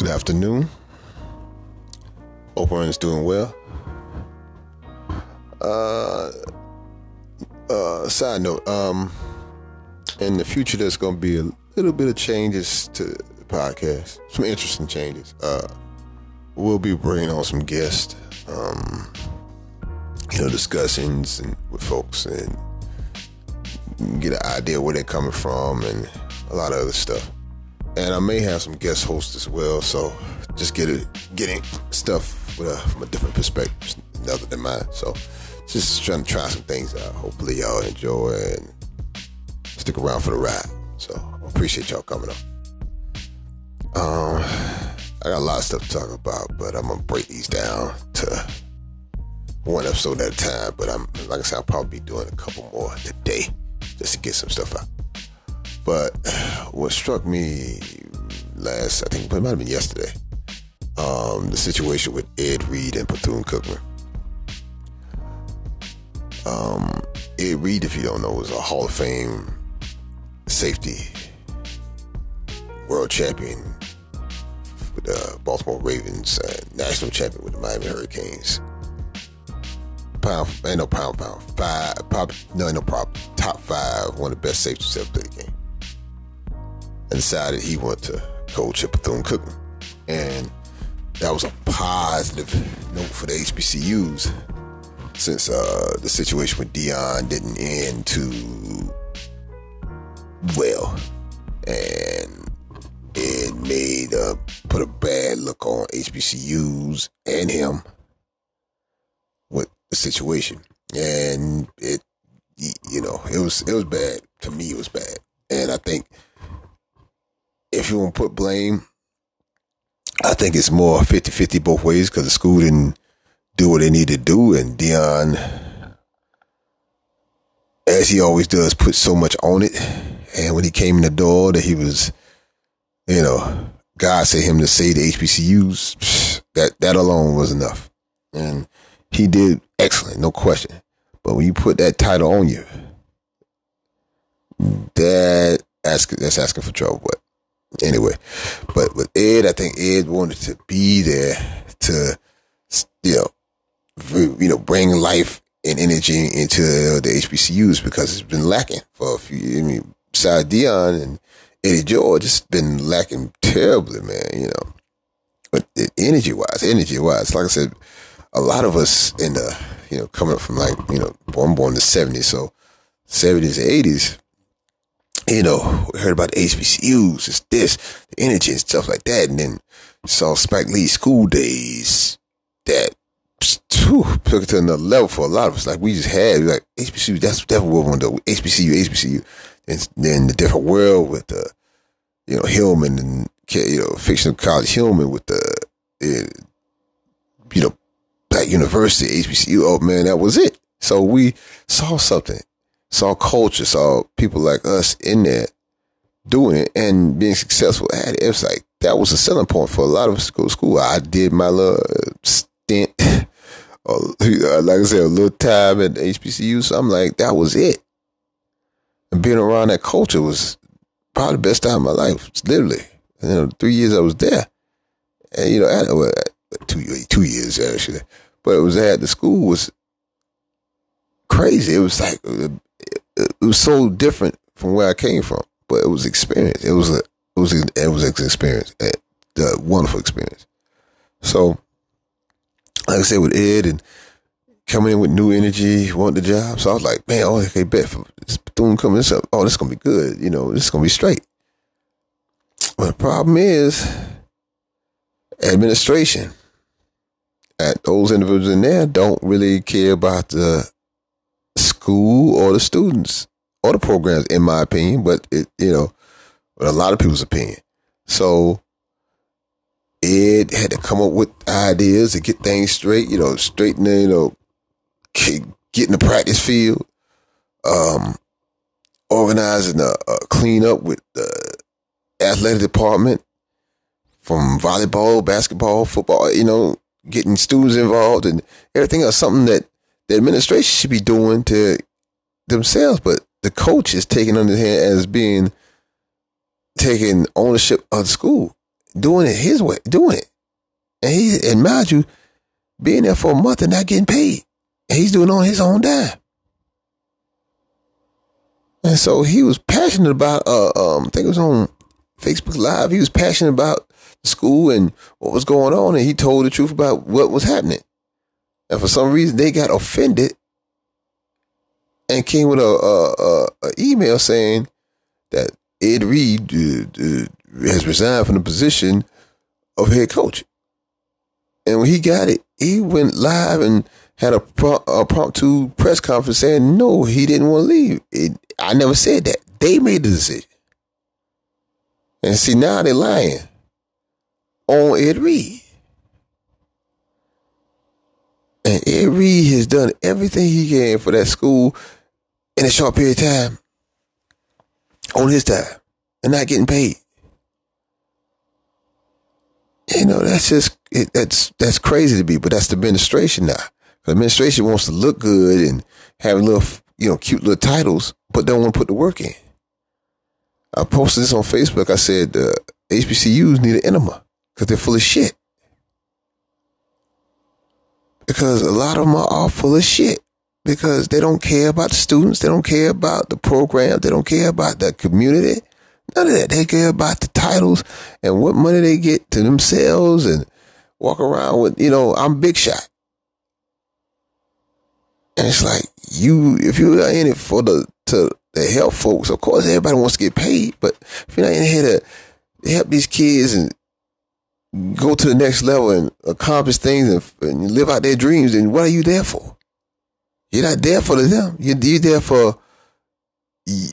Good afternoon. Hope everyone's doing well. Uh, uh, side note, um, in the future, there's going to be a little bit of changes to the podcast. Some interesting changes. Uh, we'll be bringing on some guests, um, you know, discussions and with folks and get an idea where they're coming from and a lot of other stuff. And I may have some guest hosts as well, so just get it, getting stuff a, from a different perspective other than mine. So just trying to try some things out. Hopefully y'all enjoy and stick around for the ride. So I appreciate y'all coming up. Um, I got a lot of stuff to talk about, but I'm gonna break these down to one episode at a time. But I'm like I said, I'll probably be doing a couple more today just to get some stuff out. But what struck me last, I think it might have been yesterday, um, the situation with Ed Reed and Bethune Cookman. Um, Ed Reed, if you don't know, was a Hall of Fame safety world champion with the Baltimore Ravens, uh, national champion with the Miami Hurricanes. Pound, ain't no pound, pound, five, probably, no, ain't no problem. Top five, one of the best safeties ever played decided he wanted to coach at Bethune Cookman. And that was a positive note for the HBCUs since uh, the situation with Deion didn't end too well, and it made uh, put a bad look on HBCUs and him with the situation, and it you know it was it was bad to me. It was bad, and I think if you want to put blame, I think it's more 50-50 both ways because the school didn't do what they need to do. And Deion, as he always does, put so much on it. And when he came in the door, that he was, you know, God sent him to say the HBCUs. That that alone was enough, and he did excellent, no question. But when you put that title on you, that ask that's asking for trouble. But anyway, but with Ed, I think Ed wanted to be there to, you know, you know, bring life and energy into the HBCUs because it's been lacking for a few. I mean, besides Deion and Eddie George, it's been lacking terribly, man. You know, but energy wise, energy wise, like I said, a lot of us in the you know coming up from like you know born born in the seventies, so seventies, eighties. You know, we heard about HBCUs, it's this, the energy and stuff like that, and then saw Spike Lee School Daze that whew, took it to another level for a lot of us. Like we just had like HBCU. That's definitely what we want to do. HBCU, HBCU, and then the different world with the you know Hillman and you know fictional college Hillman with the uh, you know Black University HBCU. Oh man, that was it. So we saw something, saw culture, saw people like us in there doing it and being successful at it. It was like that was a selling point for a lot of us to go to school. I did my little stint uh, like I said, a little time at HBCU. So I'm like, that was it. And being around that culture was probably the best time of my life. Literally, and, you know, three years I was there, and you know, well, two two years actually, but it was at the school was crazy. It was like uh, it, was so different from where I came from, but it was experience. It was a it was a, it was an experience, a, a wonderful experience. So like I said, with Ed and coming in with new energy, want the job. So I was like, man, oh, okay, bet for Bethune Cookman this up. Oh, this is gonna be good. You know, this is gonna be straight. But the problem is administration. At those individuals in there don't really care about the school or the students or the programs, in my opinion. But it, you know, a lot of people's opinion. So Ed had to come up with ideas to get things straight, you know, straightening, you know, getting the practice field, um, organizing a, a cleanup with the athletic department from volleyball, basketball, football, you know, getting students involved and everything else, something that the administration should be doing to themselves, but the coach is taking on the hand as being taking ownership of the school doing it his way, doing it. And he, and mind you, being there for a month and not getting paid. And he's doing on his own dime. And so he was passionate about, uh, um, I think it was on Facebook Live. He was passionate about the school and what was going on. And he told the truth about what was happening. And for some reason, they got offended and came with a, a, a, a email saying that Ed Reed uh, uh, has resigned from the position of head coach. And when he got it, he went live and had a, a promptu press conference saying no, he didn't want to leave. It, I never said that. They made the decision. And see, now they're lying on Ed Reed. And Ed Reed has done everything he can for that school in a short period of time on his time and not getting paid. You know, that's just it, that's that's crazy to me, but that's the administration now. The administration wants to look good and have little, you know, cute little titles, but don't want to put the work in. I posted this on Facebook. I said uh, HBCUs need an enema because they're full of shit. Because a lot of them are all full of shit because they don't care about the students. They don't care about the program. They don't care about the community. None of that. They care about the titles and what money they get to themselves and walk around with, you know, I'm big shot. And it's like you, if you're in it for the to, to help folks, of course everybody wants to get paid, but if you're not in here to help these kids and go to the next level and accomplish things and, and live out their dreams, then what are you there for? You're not there for them. You're, you're there for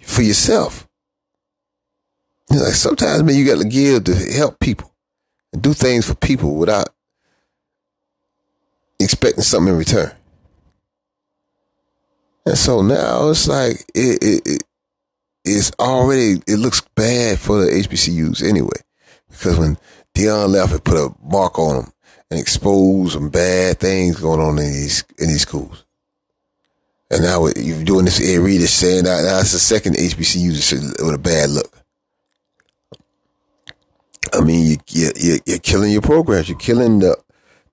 for yourself. Like sometimes, man, you got to give to help people and do things for people without expecting something in return. And so now it's like it, it, it it's already it looks bad for the HBCUs anyway, because when Deion left, it put a mark on them and exposed some bad things going on in these in these schools. And now you're doing this Ed Reed is saying that that's the second HBCU with a bad look. I mean, you, you, you're killing your programs. You're killing the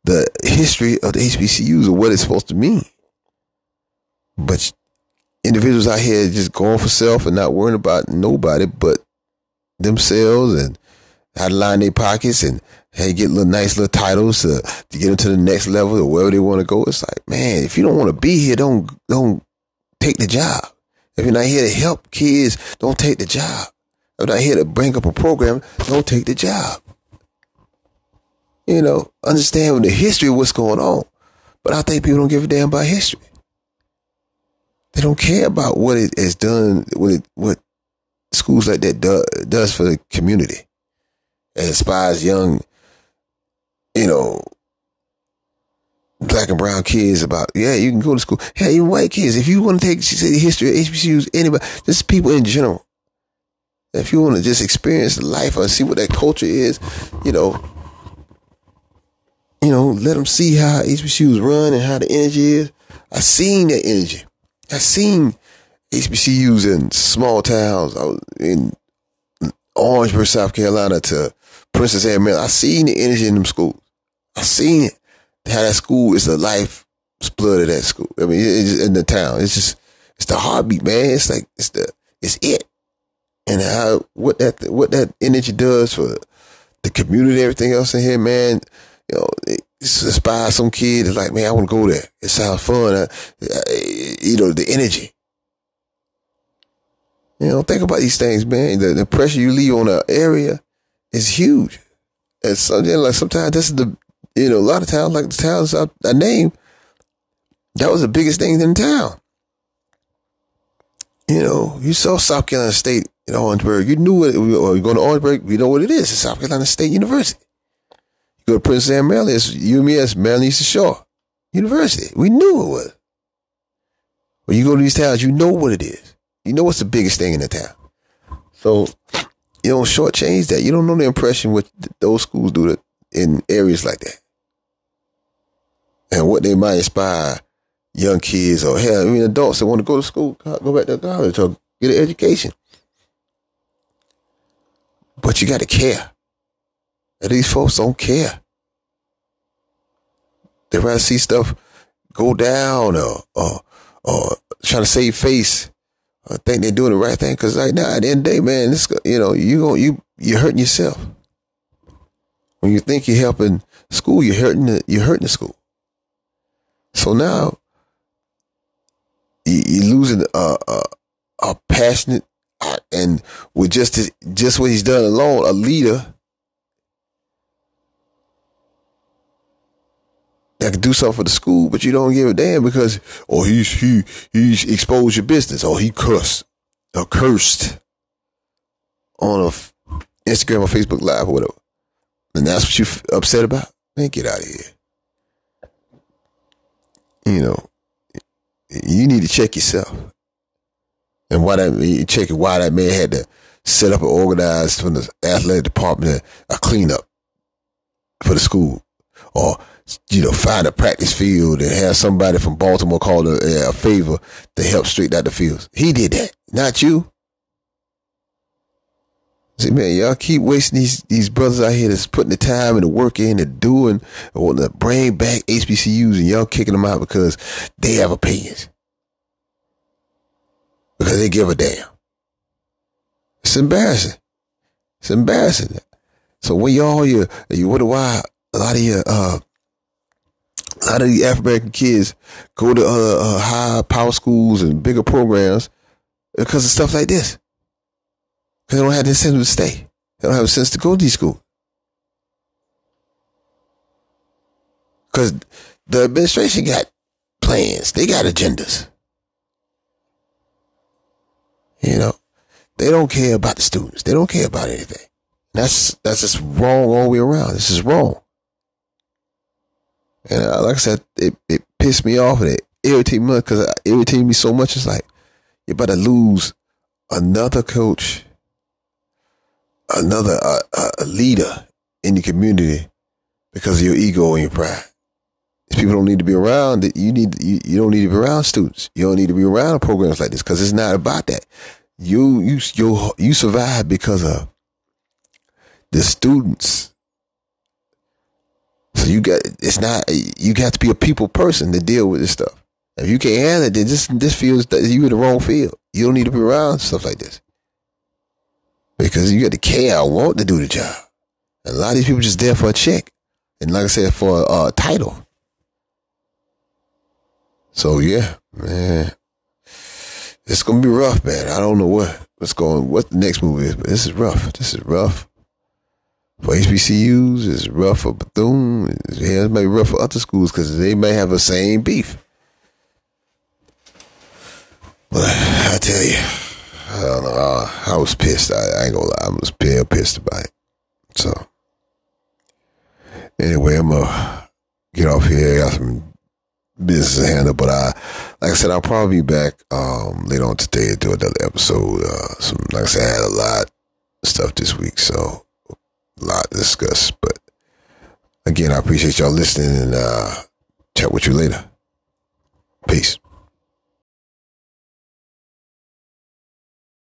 the history of the HBCUs or what it's supposed to mean. But individuals out here just going for self and not worrying about nobody but themselves and how to line their pockets and hey, get little nice little titles to, to get them to the next level or wherever they want to go. It's like, man, if you don't want to be here, don't don't take the job. If you're not here to help kids, don't take the job. If you're not here to bring up a program, don't take the job. You know, understand the history of what's going on. But I think people don't give a damn about history. They don't care about what it has done, what it, what schools like that do, does for the community. It inspires young you know, black and brown kids about, yeah, you can go to school. Hey, even white kids, if you want to take history of HBCUs, anybody, just people in general. If you want to just experience life or see what that culture is, you know, you know, let them see how HBCUs run and how the energy is. I seen that energy. I seen HBCUs in small towns. I was in Orangeburg, South Carolina to Princess Anne, Maryland. I seen the energy in them schools. I seen it. How that school is the life blood of that school. I mean, it's in the town. It's just it's the heartbeat, man. It's like it's the it's it, and how what that what that energy does for the community, everything else in here, man. You know, it inspires some kid. It's like, man, I want to go there. It sounds fun. I, I, you know, the energy. You know, think about these things, man. The, the pressure you leave on an area is huge. And something like sometimes this is the you know, a lot of towns, like the towns I, I named, that was the biggest thing in town. You know, you saw South Carolina State in Orangeburg. You knew it. Or you go to Orangeburg, you know what it is. It's South Carolina State University. You go to Princess Anne Maryland, it's UMS, Maryland Eastern Shore University. We knew it was. When you go to these towns, you know what it is. You know what's the biggest thing in the town. So you don't shortchange that. You don't know the impression what those schools do in areas like that and what they might inspire young kids or hell, I mean adults that want to go to school, go back to college or get an education. But you got to care. And these folks don't care. They rather see stuff go down or or, or trying to save face. I think they're doing the right thing because right now at the end of the day, man, this you know you you you're hurting yourself. When you think you're helping school, you're hurting the, you're hurting the school. So now you're losing a, a, a passionate and with just his, just what he's done alone, a leader that can do something for the school, but you don't give a damn because oh he's he he's exposed your business, or oh, he cursed or cursed on a Instagram or Facebook Live or whatever, and that's what you are upset about. Man, get out of here. You know, you need to check yourself. And why that you check why that man had to set up and organize from the athletic department a cleanup for the school, or you know find a practice field and have somebody from Baltimore call a, a favor to help straighten out the fields. He did that, not you. See, man, y'all keep wasting these these brothers out here that's putting the time and the work in and doing, wanting to bring back HBCUs, and y'all kicking them out because they have opinions because they give a damn. It's embarrassing. It's embarrassing. So when y'all you you wonder why a lot of your uh lot of the African American kids go to uh, uh, high power schools and bigger programs because of stuff like this. Because they don't have the incentive to stay. They don't have a sense to go to these schools. Because the administration got plans. They got agendas. You know, they don't care about the students. They don't care about anything. That's that's just wrong all the way around. This is wrong. And uh, like I said, it, it pissed me off and it irritated me because it irritated me so much. It's like you're about to lose another coach, another uh, uh, leader in the community because of your ego and your pride. These people don't need to be around. You need you, you don't need to be around students. You don't need to be around programs like this because it's not about that. You you you you survive because of the students. So you got it's not you got to be a people person to deal with this stuff. If you can't handle it, then this this feels that you in the wrong field. You don't need to be around stuff like this because you got to care, want to do the job. And a lot of these people just there for a check, and like I said, for a, a title. So yeah, man, it's gonna be rough, man. I don't know what what's going, what the next move is, but this is rough. This is rough for HBCUs. It's rough for Bethune. Yeah, it may be rough for other schools because they may have the same beef. But I tell you, I don't know. I, was pissed. I, I, ain't gonna lie. I was real pissed about it. So anyway, I'm gonna get off here. I got some business to handle. But I, like I said, I'll probably be back um, later on today to do another episode. Uh, some, like I said, I had a lot of stuff this week, so lot to discuss. But again, I appreciate y'all listening and uh, chat with you later. Peace.